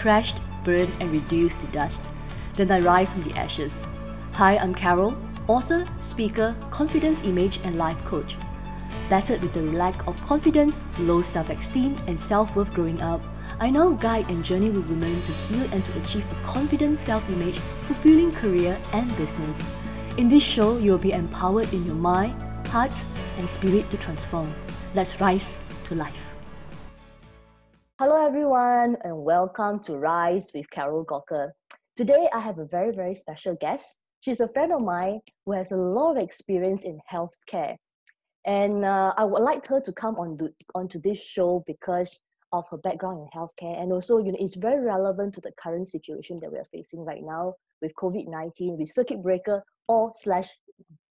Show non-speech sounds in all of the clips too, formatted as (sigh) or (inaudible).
crashed, burned, and reduced to dust. Then I rise from the ashes. Hi, I'm Carol, author, speaker, confidence image, and life coach. Battered with the lack of confidence, low self esteem, and self worth growing up, I now guide and journey with women to heal and to achieve a confident self image, fulfilling career and business. In this show, you'll be empowered in your mind, heart, and spirit to transform. Let's rise to life. Hello, everyone, and welcome to Rise with Carol Gawker. Today, I have a very, very special guest. She's a friend of mine who has a lot of experience in healthcare. And uh, I would like her to come on to, onto this show because of her background in healthcare. And also, you know, it's very relevant to the current situation that we are facing right now with COVID-19, with circuit breaker or slash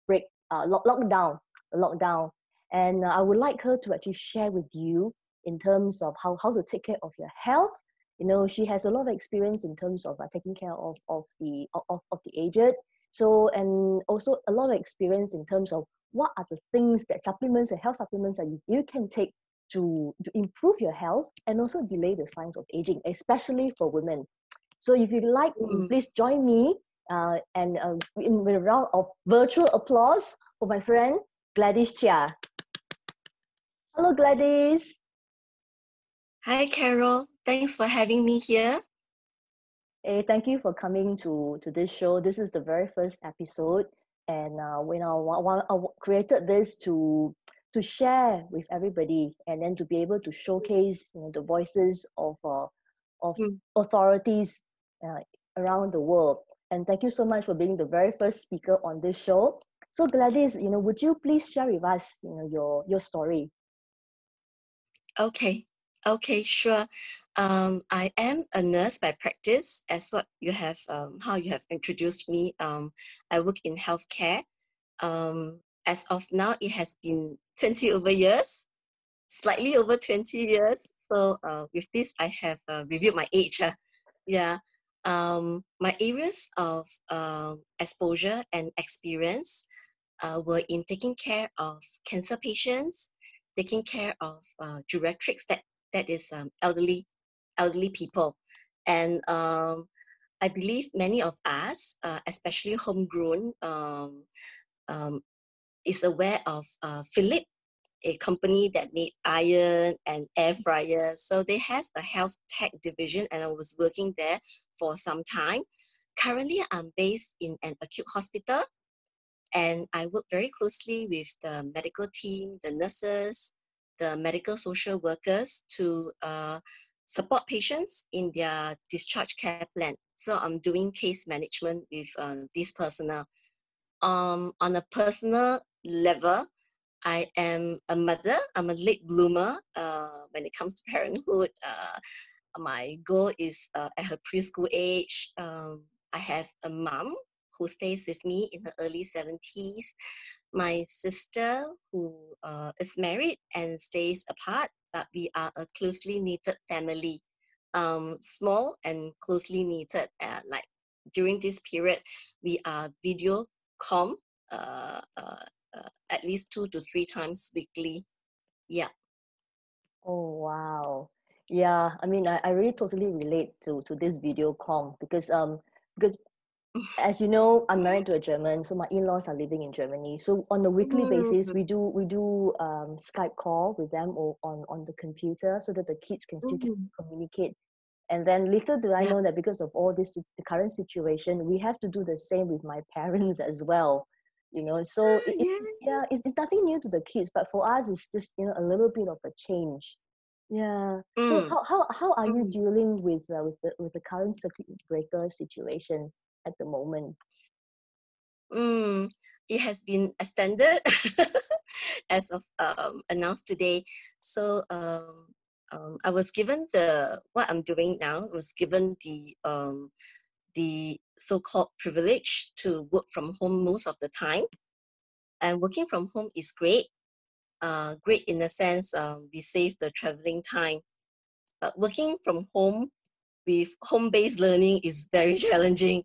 break, uh, lock, lockdown, lockdown. And uh, I would like her to actually share with you in terms of how, how to take care of your health. You know, she has a lot of experience in terms of uh, taking care of, of the of, of the aged. So, and also a lot of experience in terms of what are the things that supplements and health supplements that you, you can take to, to improve your health and also delay the signs of aging, especially for women. So if you like, mm. please join me uh, and uh, in a round of virtual applause for my friend Gladys Chia. Hello, Gladys. Hi, Carol. Thanks for having me here. Hey, thank you for coming to, to this show. This is the very first episode. And uh, when I, I created this to to share with everybody and then to be able to showcase you know, the voices of uh, of mm. authorities uh, around the world and thank you so much for being the very first speaker on this show so gladys you know would you please share with us you know your your story okay okay sure um, i am a nurse by practice as what you have um, how you have introduced me um, i work in healthcare um, as of now it has been 20 over years, slightly over 20 years. So uh, with this, I have uh, reviewed my age. Uh, yeah. Um, my areas of um, exposure and experience uh, were in taking care of cancer patients, taking care of uh, geriatrics, that, that is um, elderly, elderly people. And um, I believe many of us, uh, especially homegrown, um, um, is aware of uh, Philip, a company that made iron and air fryer. So they have a health tech division, and I was working there for some time. Currently, I'm based in an acute hospital, and I work very closely with the medical team, the nurses, the medical social workers to uh, support patients in their discharge care plan. So I'm doing case management with uh, this personnel. Um, on a personal level, I am a mother. I'm a late bloomer uh, when it comes to parenthood. Uh, my goal is uh, at her preschool age. Um, I have a mom who stays with me in her early 70s. My sister who uh, is married and stays apart, but we are a closely knitted family. Um, small and closely knitted. Uh, like during this period, we are video com uh, uh, uh, at least two to three times weekly. Yeah. Oh wow. Yeah, I mean, I, I really totally relate to to this video com because um because as you know, I'm married to a German, so my in-laws are living in Germany. So on a weekly basis, we do we do um, Skype call with them or on on the computer so that the kids can still mm-hmm. communicate. And then little do I know that because of all this the current situation, we have to do the same with my parents (laughs) as well you know so it, it, yeah it's, it's nothing new to the kids but for us it's just you know a little bit of a change yeah mm. so how, how, how are you mm. dealing with uh, with the with the current circuit breaker situation at the moment mm, it has been extended (laughs) as of um, announced today so um, um, I was given the what I'm doing now was given the um, the so-called privilege to work from home most of the time. And working from home is great. Uh, great in the sense um, we save the traveling time. But working from home with home-based learning is very (laughs) challenging.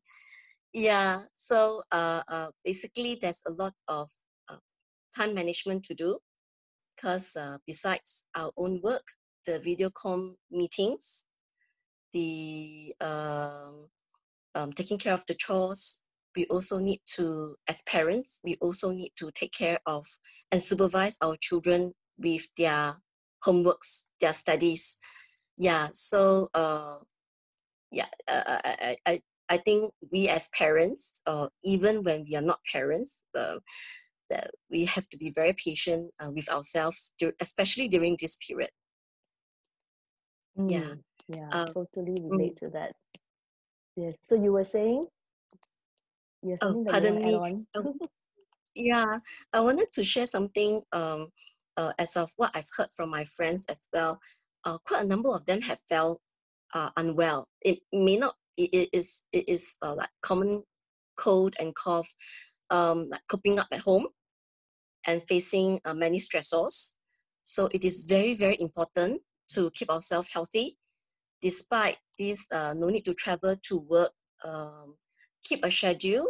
Yeah, so uh, uh, basically there's a lot of uh, time management to do because uh, besides our own work, the video com meetings, the um, um, taking care of the chores. We also need to, as parents, we also need to take care of and supervise our children with their homeworks, their studies. Yeah, so uh, yeah, uh, I, I, I think we as parents, uh, even when we are not parents, uh, that we have to be very patient uh, with ourselves, especially during this period. Mm, yeah, yeah, uh, totally relate mm. to that. Yes. So you were saying? Yes. Oh, pardon me. Um, (laughs) yeah, I wanted to share something. Um, uh, as of what I've heard from my friends as well, uh, quite a number of them have felt uh, unwell. It may not. It, is. It is uh, like common cold and cough, um, like coping up at home, and facing uh, many stressors. So it is very very important to keep ourselves healthy, despite this. Uh, no need to travel to work. Um, keep a schedule.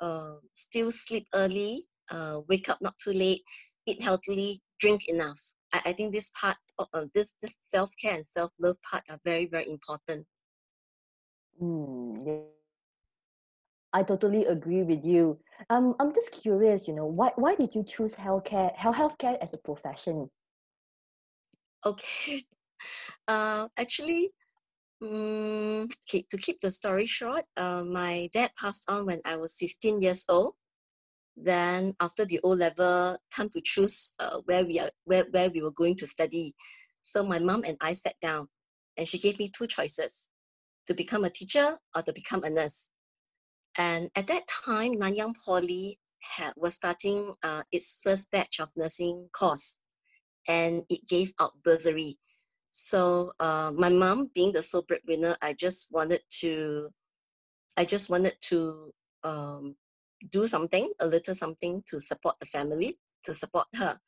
Uh, still sleep early. Uh, wake up not too late. Eat healthily drink enough. I, I think this part, uh, this this self care and self love part are very very important. Mm, yeah. I totally agree with you. Um, I'm just curious, you know, why why did you choose healthcare health healthcare as a profession? Okay, (laughs) uh, actually, um, okay, to keep the story short, uh, my dad passed on when I was 15 years old. Then after the O level, time to choose uh, where we are where, where we were going to study. So my mom and I sat down and she gave me two choices to become a teacher or to become a nurse. And at that time, Nanyang Poly had, was starting uh, its first batch of nursing course and it gave out bursary. So uh, my mom being the sole breadwinner, I just wanted to, I just wanted to um, do something, a little something to support the family, to support her.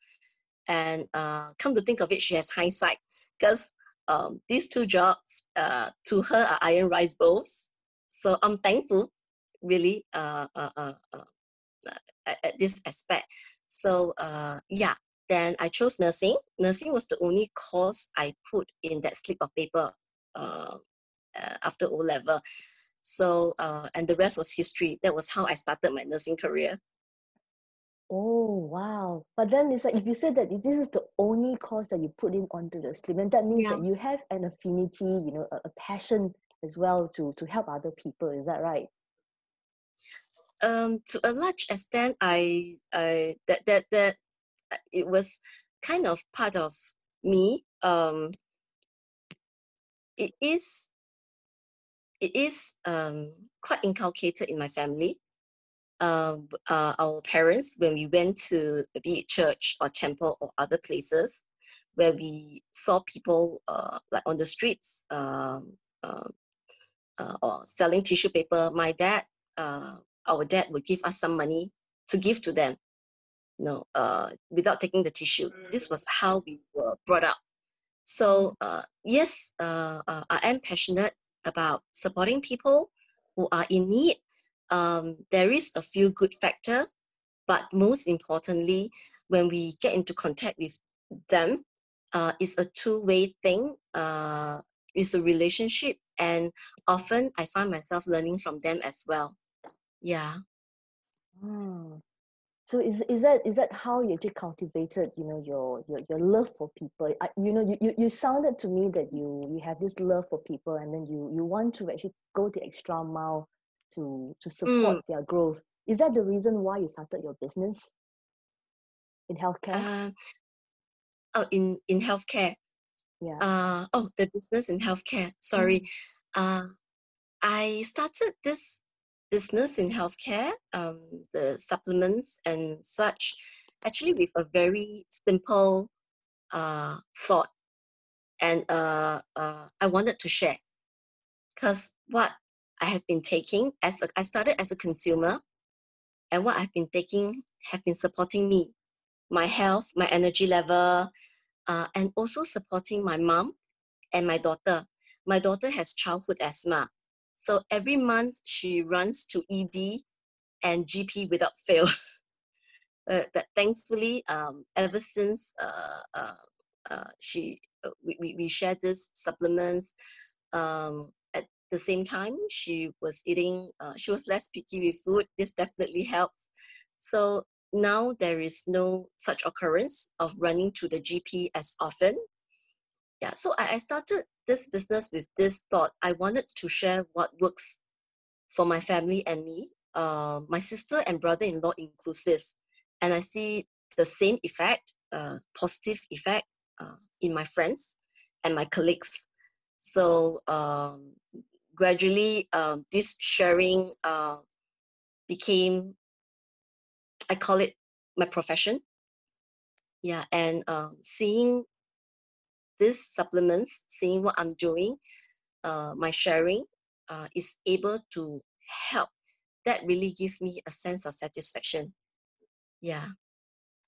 And uh, come to think of it, she has hindsight because um, these two jobs uh, to her are iron rice bowls. So I'm thankful, really, uh, uh, uh, uh at, this aspect. So yeah, then I chose nursing. Nursing was the only course I put in that slip of paper after O level. So, uh, and the rest was history. That was how I started my nursing career. Oh wow! But then it's like if you said that this is the only course that you put in onto the slip, and that means yeah. that you have an affinity, you know, a, a, passion as well to to help other people. Is that right? Um, to a large extent, I I that that that uh, it was kind of part of me. Um, it is it is um, quite inculcated in my family. Uh, uh, our parents, when we went to be it church or temple or other places, where we saw people uh, like on the streets um, uh, uh, or selling tissue paper, my dad, uh, our dad would give us some money to give to them, you know, without taking the tissue. This was how we were brought up. So yes, I am passionate about supporting people who are in need. Um, there is a few good factor, but most importantly, when we get into contact with them, uh, it's a two way thing. Uh, it's a relationship, and often I find myself learning from them as well. Yeah. Oh, so is is that is that how you actually cultivated you know your your, your love for people? I, you know you, you you sounded to me that you you have this love for people and then you you want to actually go the extra mile to to support mm. their growth. Is that the reason why you started your business in healthcare? Uh, oh in in healthcare. Yeah. Uh oh the business in healthcare. Sorry. Mm. uh i started this business in healthcare, um, the supplements and such, actually with a very simple uh, thought. And uh, uh, I wanted to share because what I have been taking as a, I started as a consumer, and what I've been taking have been supporting me, my health, my energy level, uh, and also supporting my mom and my daughter. My daughter has childhood asthma, so every month she runs to ED and GP without fail. (laughs) uh, but thankfully, um, ever since uh, uh, uh she uh, we, we, we share this supplements, um, at the same time, she was eating, uh, she was less picky with food. This definitely helps. So now there is no such occurrence of running to the GP as often. Yeah, so I started this business with this thought. I wanted to share what works for my family and me, uh, my sister and brother-in-law inclusive. And I see the same effect, uh, positive effect uh, in my friends and my colleagues. So um, gradually, um, this sharing uh, became, I call it my profession. Yeah, and uh, seeing these supplements, seeing what I'm doing, uh, my sharing uh, is able to help. That really gives me a sense of satisfaction. Yeah.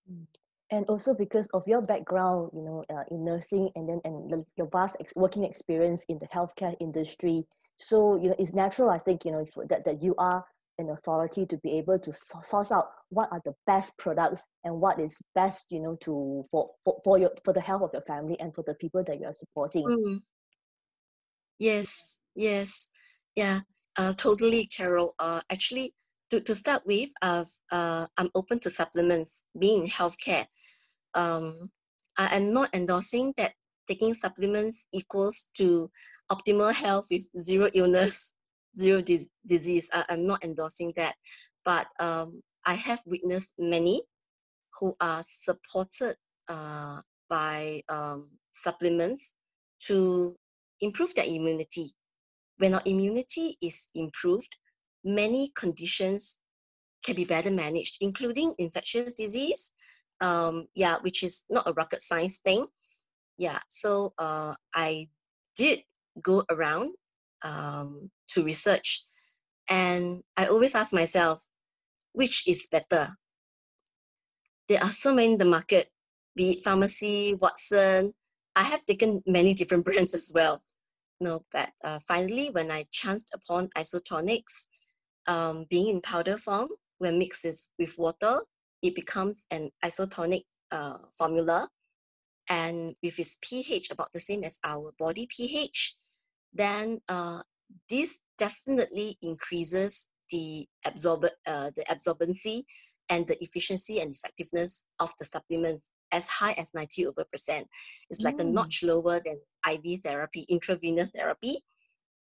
Mm and also because of your background you know uh, in nursing and then and your vast ex- working experience in the healthcare industry so you know it's natural i think you know that, that you are an authority to be able to source out what are the best products and what is best you know to for for, for your for the health of your family and for the people that you are supporting mm. yes yes yeah uh, totally carol uh, actually to, to start with, uh, uh, I'm open to supplements, being in healthcare. Um, I am not endorsing that taking supplements equals to optimal health with zero illness, zero dis- disease. I, am not endorsing that. But um, I have witnessed many who are supported uh, by um, supplements to improve their immunity. When our immunity is improved, many conditions can be better managed, including infectious disease. Um, yeah, which is not a rocket science thing. Yeah, so uh, I did go around um, to research, and I always ask myself, which is better? There are so many in the market, be it pharmacy, Watson. I have taken many different (laughs) brands as well. No, but uh, finally, when I chanced upon Isotonix, um, being in powder form, when mixed with water, it becomes an isotonic uh, formula. And with its pH about the same as our body pH, then uh, this definitely increases the absorb uh, the absorbency and the efficiency and effectiveness of the supplements as high as 90 over percent. It's like mm. a notch lower than IV therapy, intravenous therapy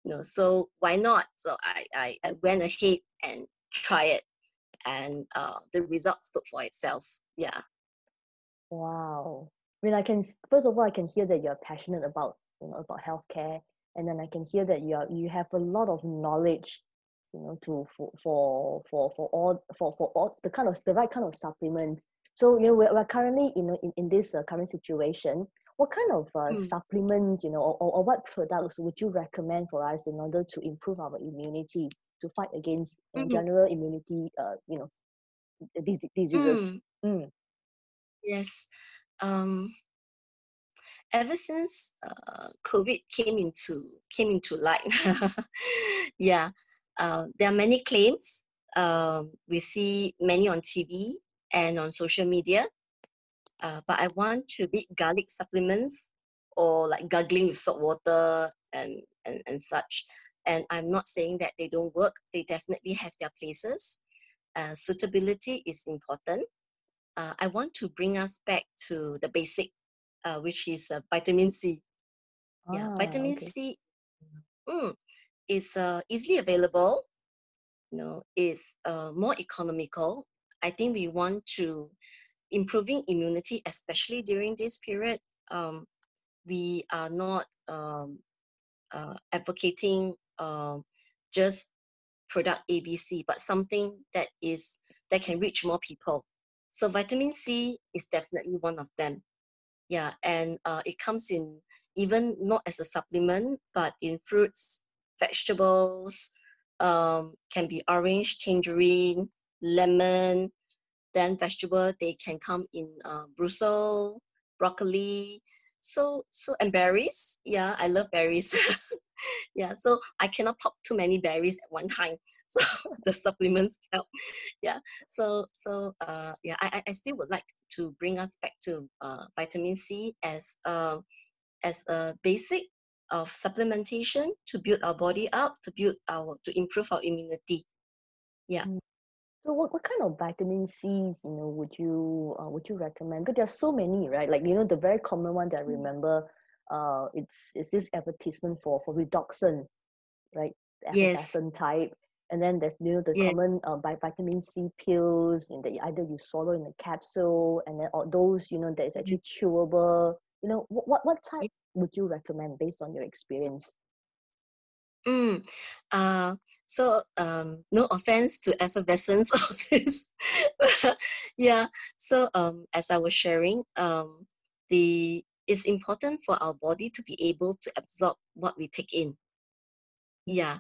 you know so why not so i i, I went ahead and try it and uh, the results spoke for itself yeah wow i mean i can first of all i can hear that you're passionate about you know about healthcare and then i can hear that you are you have a lot of knowledge you know to for for for, for all for for all the kind of the right kind of supplement so you know we're, we're currently you know in, in this uh, current situation what kind of uh, mm. supplements, you know, or, or, what products would you recommend for us in order to improve our immunity to fight against mm. general immunity, uh, you know, diseases? Mm. mm. Yes. Um, ever since uh, COVID came into came into light, (laughs) yeah, uh, there are many claims. Um, we see many on TV and on social media uh, but I want to beat garlic supplements or like gargling with salt water and, and, and such. And I'm not saying that they don't work, they definitely have their places. Uh, suitability is important. Uh, I want to bring us back to the basic, uh, which is uh, vitamin C. Ah, yeah, vitamin okay. C mm, is uh, easily available. You know, is uh, more economical. I think we want to improving immunity, especially during this period, um, we are not um, uh, advocating uh, just product ABC, but something that is that can reach more people. So vitamin C is definitely one of them. Yeah, and uh, it comes in even not as a supplement, but in fruits, vegetables, um, can be orange, tangerine, lemon, then vegetable, they can come in uh, Brussels, broccoli, so so and berries. Yeah, I love berries. (laughs) (laughs) yeah, so I cannot pop too many berries at one time. (laughs) So (laughs) the supplements help. Yeah. So so uh yeah, I I still would like to bring us back to uh vitamin C as uh as a basic of supplementation to build our body up, to build our to improve our immunity. Yeah. Mm. So what, what kind of vitamin C's, you know, would you uh, would you recommend? Because there are so many, right? Like, you know, the very common one that I Mm. remember, uh, it's it's this advertisement for for redoxon, right? The Yes. effervescent type. And then there's you know the Yeah. common uh, by vitamin C pills in that either you swallow in a capsule and then or those you know that is Mhm. actually chewable. You know what what, type would you recommend based on your experience? Mm. Uh, so um, no offense to effervescence (laughs) of this. (laughs) yeah. So um, as I was sharing, um, the it's important for our body to be able to absorb what we take in. Yeah.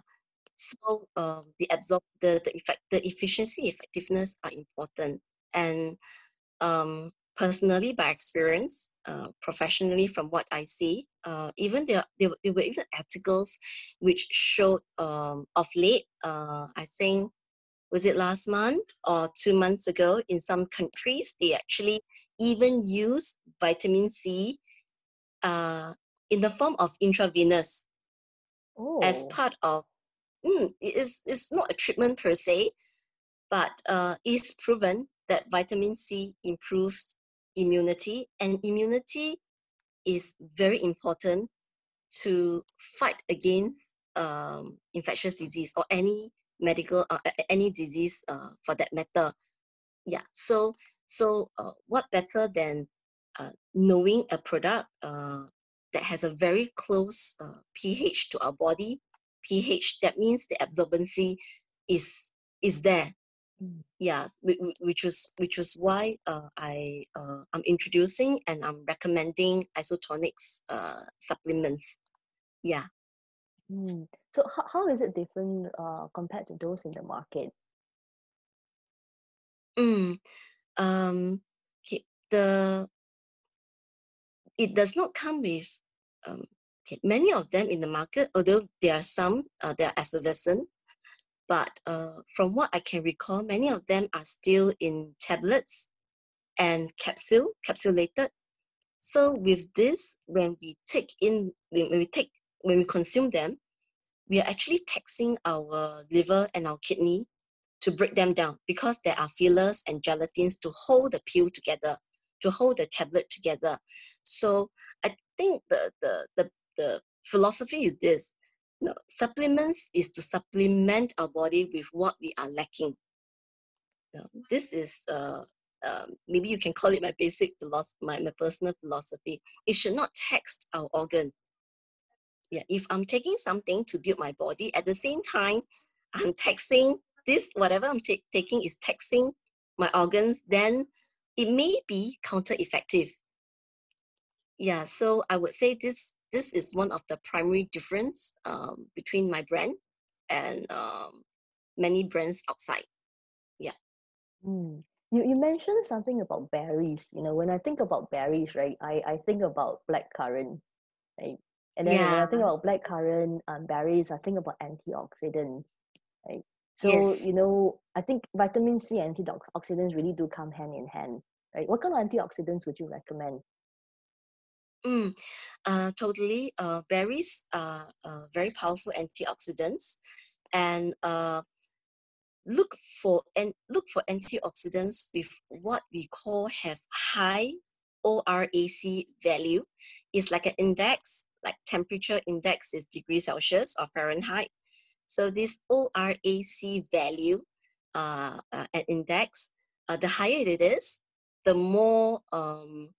So um, the absorb the the effect the efficiency effectiveness are important and um, personally by experience uh, professionally from what I see uh, even there, there there were even articles which showed um, of late uh, I think was it last month or two months ago in some countries they actually even use vitamin C uh, in the form of intravenous as Oh. part of mm, it is it's not a treatment per se, but uh, it's proven that vitamin C improves immunity, and immunity is very important to fight against um, infectious disease or any medical uh, any disease uh, for that matter. Yeah. So so uh, what better than uh, knowing a product uh, that has a very close uh, pH to our body. pH that means the absorbency is is there. Mm. Yeah, whi- whi- which was which was why uh, I uh, I'm introducing and I'm recommending Isotonix uh, supplements. Yeah. Mm. So how, how is it different uh, compared to those in the market? Mm. Um. Okay. The it does not come with um, okay, many of them in the market, although there are some uh, that are effervescent, but uh, from what I can recall, many of them are still in tablets and capsule, capsulated. So with this, when we take in, when we take, when we consume them, we are actually taxing our liver and our kidney to break them down because there are fillers and gelatins to hold the pill together, to hold the tablet together. So I think the the the, the philosophy is this. No, supplements is to supplement our body with what we are lacking. No, this is uh, um, maybe you can call it my basic philosophy, my, my personal philosophy. It should not tax our organ. Yeah, if I'm taking something to build my body, at the same time, I'm taxing this, whatever I'm ta- taking is taxing my organs, then it may be counter effective. Yeah, so I would say this this is one of the primary difference um, between my brand and um, many brands outside. Yeah. Mm. You you mentioned something about berries. You know, when I think about berries, right, I, I think about blackcurrant, right? And then when I think Yeah. about blackcurrant um, berries, I think about antioxidants, right? So, Yes. you know, I think vitamin C and antioxidants really do come hand in hand, right? What kind of antioxidants would you recommend? Mm, uh, totally. Uh, berries are uh, very powerful antioxidants, and uh, look for and look for antioxidants with what we call have high ORAC value. It's like an index, like temperature index is degrees Celsius or Fahrenheit. So this ORAC value, uh, uh, index, uh, the higher it is, the more um,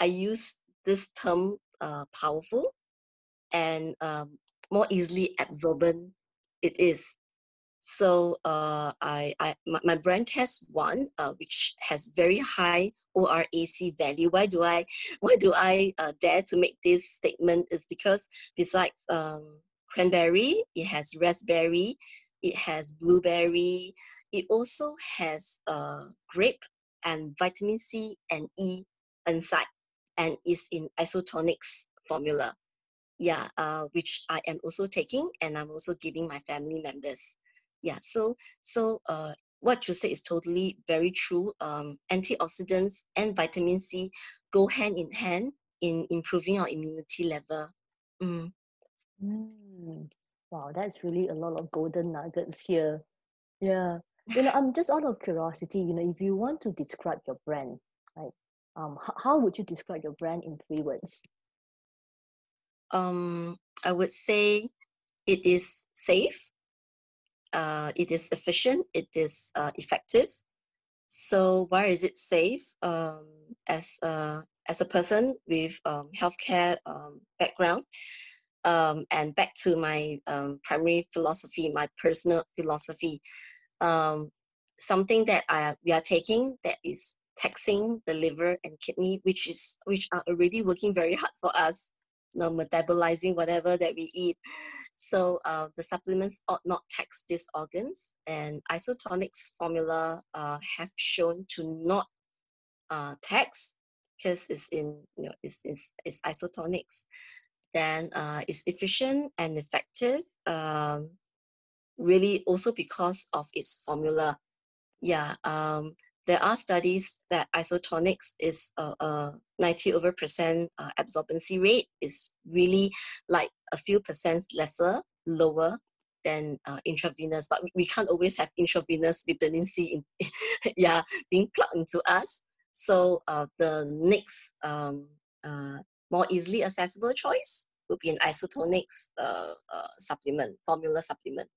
I use this term uh, powerful and um, more easily absorbent it is. So uh, I, I my, my brand has one uh, which has very high ORAC value. Why do I (laughs) why do I uh, dare to make this statement? Is because besides um, cranberry, it has raspberry, it has blueberry, it also has uh, grape and vitamin C and E inside, and is in Isotonix formula. Yeah, uh, which I am also taking, and I'm also giving my family members yeah so so uh what you say is totally very true um antioxidants and vitamin c go hand in hand in improving our immunity level mm. Mm. Wow, that's really a lot of golden nuggets here. Yeah. You know, I'm just out of curiosity, you know, if you want to describe your brand, like, um, h- how would you describe your brand in three words? Um, I would say it is safe, uh, it is efficient, it is uh, effective. So why is it safe? Um, as a as a person with um, healthcare um, background, um, and back to my um, primary philosophy, my personal philosophy, um, something that I, we are taking that is taxing the liver and kidney, which is which are already working very hard for us, you know, metabolizing whatever that we eat. So uh, the supplements ought not tax these organs, and Isotonix formula uh, have shown to not uh, tax because it's in you know it's, it's, it's Isotonix then uh, it's efficient and effective um, really also because of its formula. Yeah um, there are studies that Isotonix is a, a 90 over percent uh, absorbency rate is really like a few percent lesser lower than uh, intravenous but we, can't always have intravenous vitamin c in, (laughs) yeah being plugged into us. So uh, the next um, uh, more easily accessible choice would be an Isotonix uh, uh, supplement, formula supplement.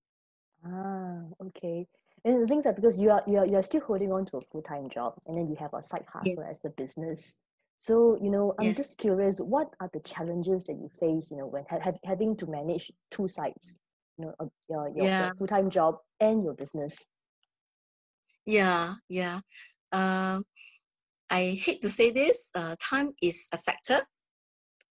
Ah, okay. And the things are because you are you are you're still holding on to a full time job, and then you have a side hustle Yes. as a business. So you know, I'm Yes. just curious, what are the challenges that you face? You know, when ha- having to manage two sides, you know, uh, your your, Yeah. your full time job and your business. Yeah, yeah. Um, I hate to say this, uh, time is a factor.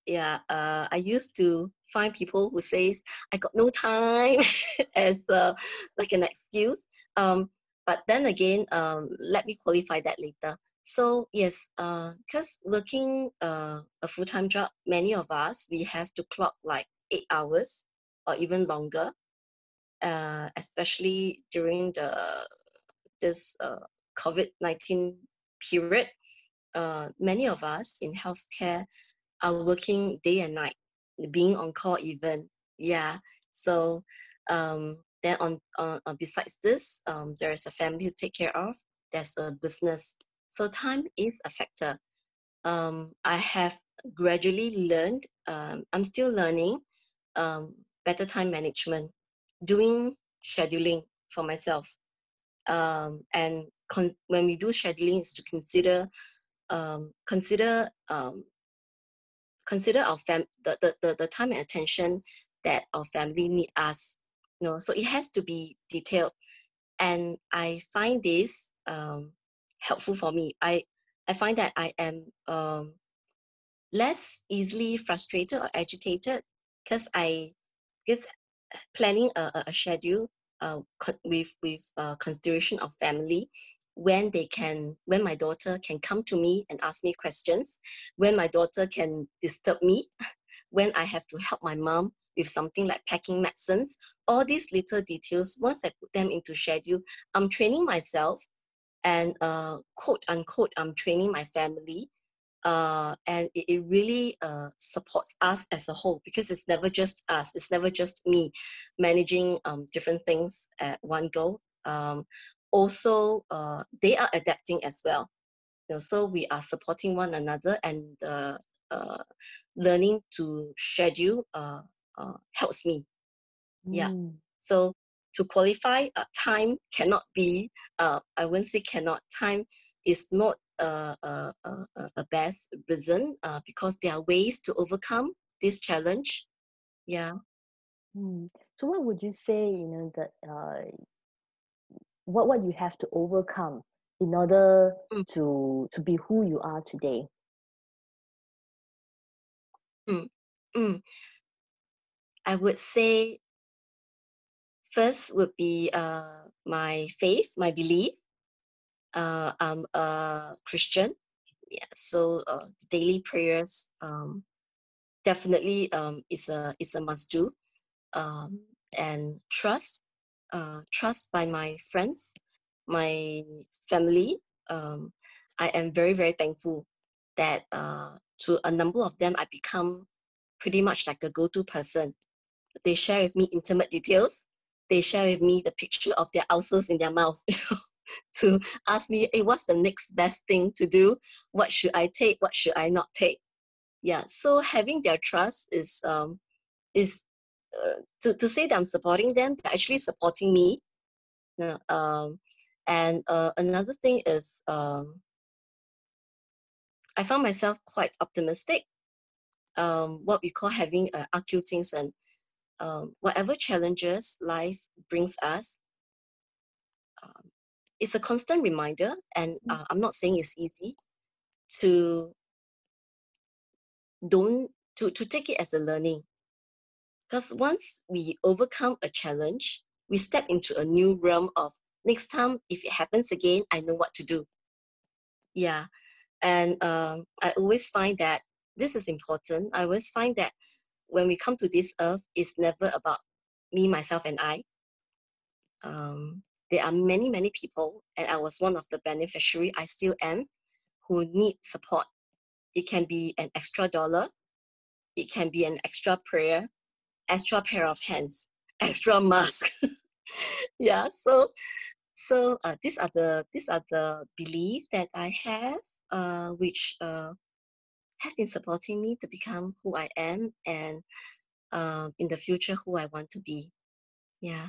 Yeah, uh, I used to find people who says I got no time (laughs) as uh, like an excuse. Um, but then again, um, let me qualify that later. So yes, because working uh, a full time job, many of us we have to clock like eight hours or even longer, uh, especially during the this uh, COVID nineteen period. Uh, many of us in healthcare are working day and night, being on call even. Yeah. So um, then on, on, on besides this, um, there is a family to take care of. There's a business. So time is a factor. Um, I have gradually learned. Um, I'm still learning um, better time management, doing scheduling for myself. Um, and con- when we do scheduling, is to consider um, consider um, consider our fam the, the, the, the time and attention that our family need us you know so it has to be detailed. And i find this um, helpful for me. I i find that i am um, less easily frustrated or agitated because i because planning a, a, schedule uh, with with uh, consideration of family when they can when my daughter can come to me and ask me questions when my daughter can disturb me (laughs) when i have to help my mom with something like packing medicines all these little details once i put them into schedule i'm training myself and uh, quote unquote i'm training my family uh, and it, it really uh, supports us as a whole because it's never just us it's never just me managing um, different things at one go. Um, also uh, they are adapting as well. You know, so we are supporting one another and uh, uh, learning to schedule uh, uh, helps me. Yeah. Mm. so to qualify uh, time cannot be uh, i won't say cannot. Time is not a, a, a, a- a best reason uh, because there are ways to overcome this challenge. Yeah. Mm. So what would you say, you know, that uh, what what you have to overcome in order Mm, to to be who you are today? mm, mm. i would say first would be uh, my faith my belief. Uh, i'm a christian. Yeah so uh, daily prayers um, definitely um, is a is a must do. Um, and trust uh, trust by my friends my family um, i am very very thankful that uh, to a number of them i become pretty much like a go-to person they share with me intimate details. They share with me the picture of their ulcers in their mouth. (laughs) to ask me, hey, what's the next best thing to do? What should I take? What should I not take? Yeah, so having their trust is um, is uh, to, to say that I'm supporting them, they're actually supporting me. Yeah, um, and uh, another thing is um, I found myself quite optimistic. Um, what we call having uh, things and um, whatever challenges life brings us, um, it's a constant reminder, and mm. uh, I'm not saying it's easy to don't to, to take it as a learning. Because once we overcome a challenge, we step into a new realm of next time if it happens again, I know what to do. Yeah. And um, I always find that this is important. I always find that when we come to this earth, it's never about me, myself, and I. Um, there are many, many people, and I was one of the beneficiary, I still am, who need support. It can be an extra dollar, it can be an extra prayer, extra pair of hands, (laughs) extra mask. (laughs) yeah, so so uh, these are the these are the belief that I have, uh, which uh, have been supporting me to become who I am and uh, in the future who I want to be. Yeah.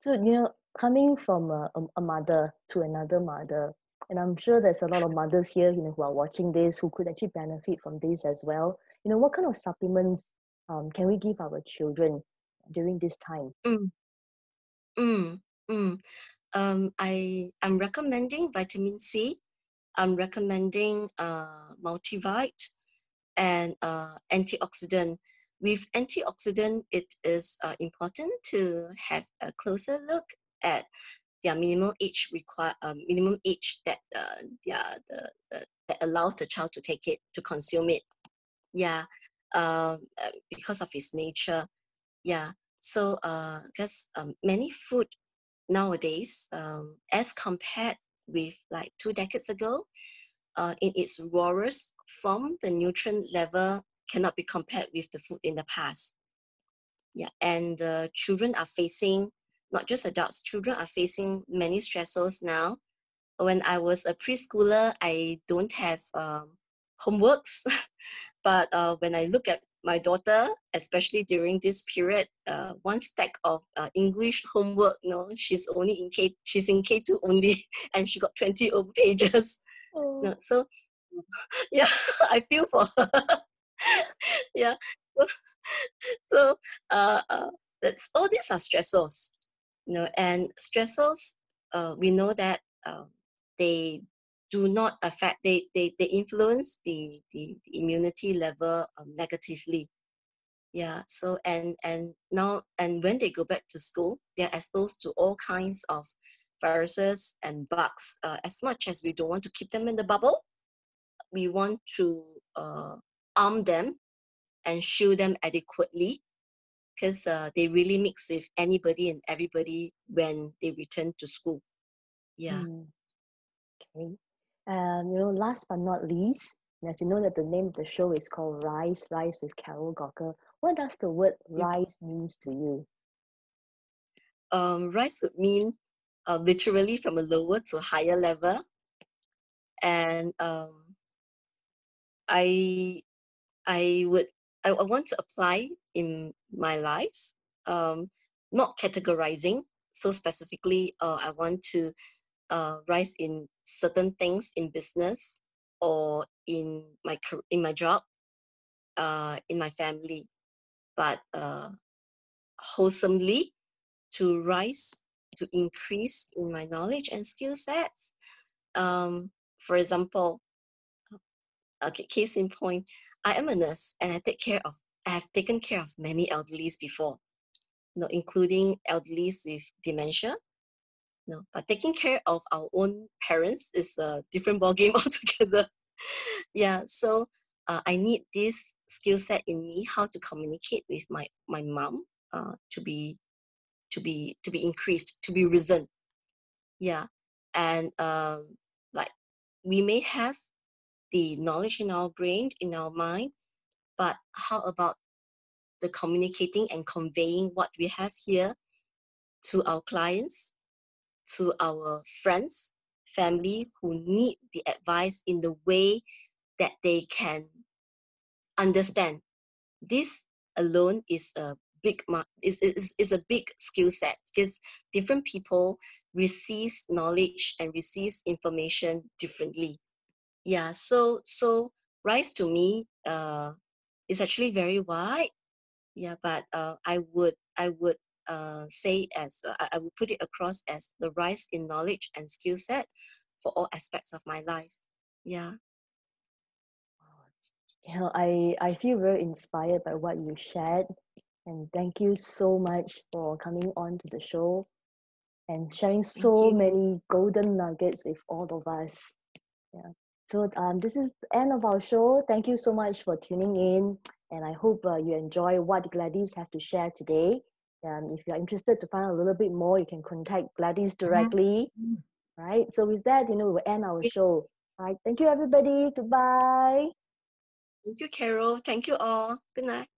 So you know, coming from a, a mother to another mother, and I'm sure there's a lot of mothers here, you know, who are watching this who could actually benefit from this as well. You know, what kind of supplements um, can we give our children during this time? Mm. Mm. Mm. Um, I am recommending vitamin C I'm recommending uh, multivite and uh, antioxidant. With antioxidant, it is uh, important to have a closer look at their minimum age require um, minimum age that uh, their, the, the, that allows the child to take it to consume it. Yeah, um, uh, because of its nature. Yeah, so uh, because um, many food nowadays, um, as compared with like two decades ago. Uh, in its rawest form, the nutrient level cannot be compared with the food in the past. Yeah, and uh, children are facing, not just adults, children are facing many stressors now. When I was a preschooler, I don't have um, homeworks, (laughs) but uh, when I look at my daughter, especially during this period, uh, one stack of uh, English homework. You know, she's only in K, she's in K two only, (laughs) and she got twenty over pages. Oh. You know, so, (laughs) yeah, I feel for her. yeah, so, so uh, uh, that's all these are stressors, you know, and stressors. Uh, we know that uh, they do not affect they they, they influence the, the, the immunity level um, negatively. Yeah so and and now and when they go back to school they're exposed to all kinds of viruses and bugs uh, as much as we don't want to keep them in the bubble we want to uh, arm them and shield them adequately because uh, they really mix with anybody and everybody when they return to school. Yeah. Mm. okay and you know, last but not least, as you know that the name of the show is called Rise, Rise with Carol Gawker. What does the word rise means to you? Um, rise would mean uh, literally from a lower to higher level. And um, I, I would, I, I want to apply in my life, um, not categorizing. So specifically, uh, I want to uh, rise in certain things in business or in my in my job, uh, in my family, but uh, wholesomely to rise to increase in my knowledge and skill sets. Um, for example, okay, case in point, I am a nurse and I take care of I have taken care of many elderlies before, you know, including elderlies with dementia, no, but taking care of our own parents is a different ballgame (laughs) altogether. yeah, so uh, I need this skill set in me how to communicate with my my mom uh, to be to be to be increased to be risen. Yeah, and um, like we may have the knowledge in our brain in our mind, but how about the communicating and conveying what we have here to our clients, to our friends, family who need the advice in the way that they can understand. This alone is a big is, is, is a big skill set because different people receives knowledge and receives information differently. Yeah, so so rise to me uh, is actually very wide. Yeah, but uh, I would I would uh, say as uh, I would put it across as the rise in knowledge and skill set for all aspects of my life. Yeah. You know, I, I feel very inspired by what you shared. And thank you so much for coming on to the show and sharing so many golden nuggets with all of us. Yeah. So um, this is the end of our show. Thank you so much for tuning in, and I hope uh, you enjoy what Gladys has to share today. Um, if you're interested to find out a little bit more, you can contact Gladys mm-hmm. directly. Mm-hmm. Right. So with that, you know, we'll end our show. All right. Thank you, everybody. Goodbye. Thank you, Carol. Thank you all. Good night.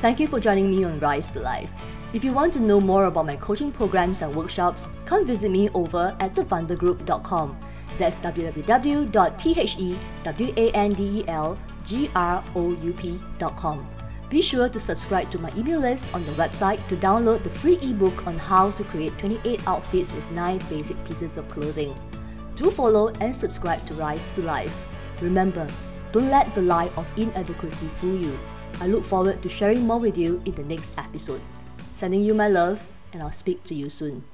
Thank you for joining me on Rise to Life. If you want to know more about my coaching programs and workshops, come visit me over at thewandegroup.com. That's www.thewandelsgroup.com. Be sure to subscribe to my email list on the website to download the free ebook on how to create 28 outfits with 9 basic pieces of clothing. Do follow and subscribe to Rise to Life. Remember, don't let the lie of inadequacy fool you. I look forward to sharing more with you in the next episode. Sending you my love, and I'll speak to you soon.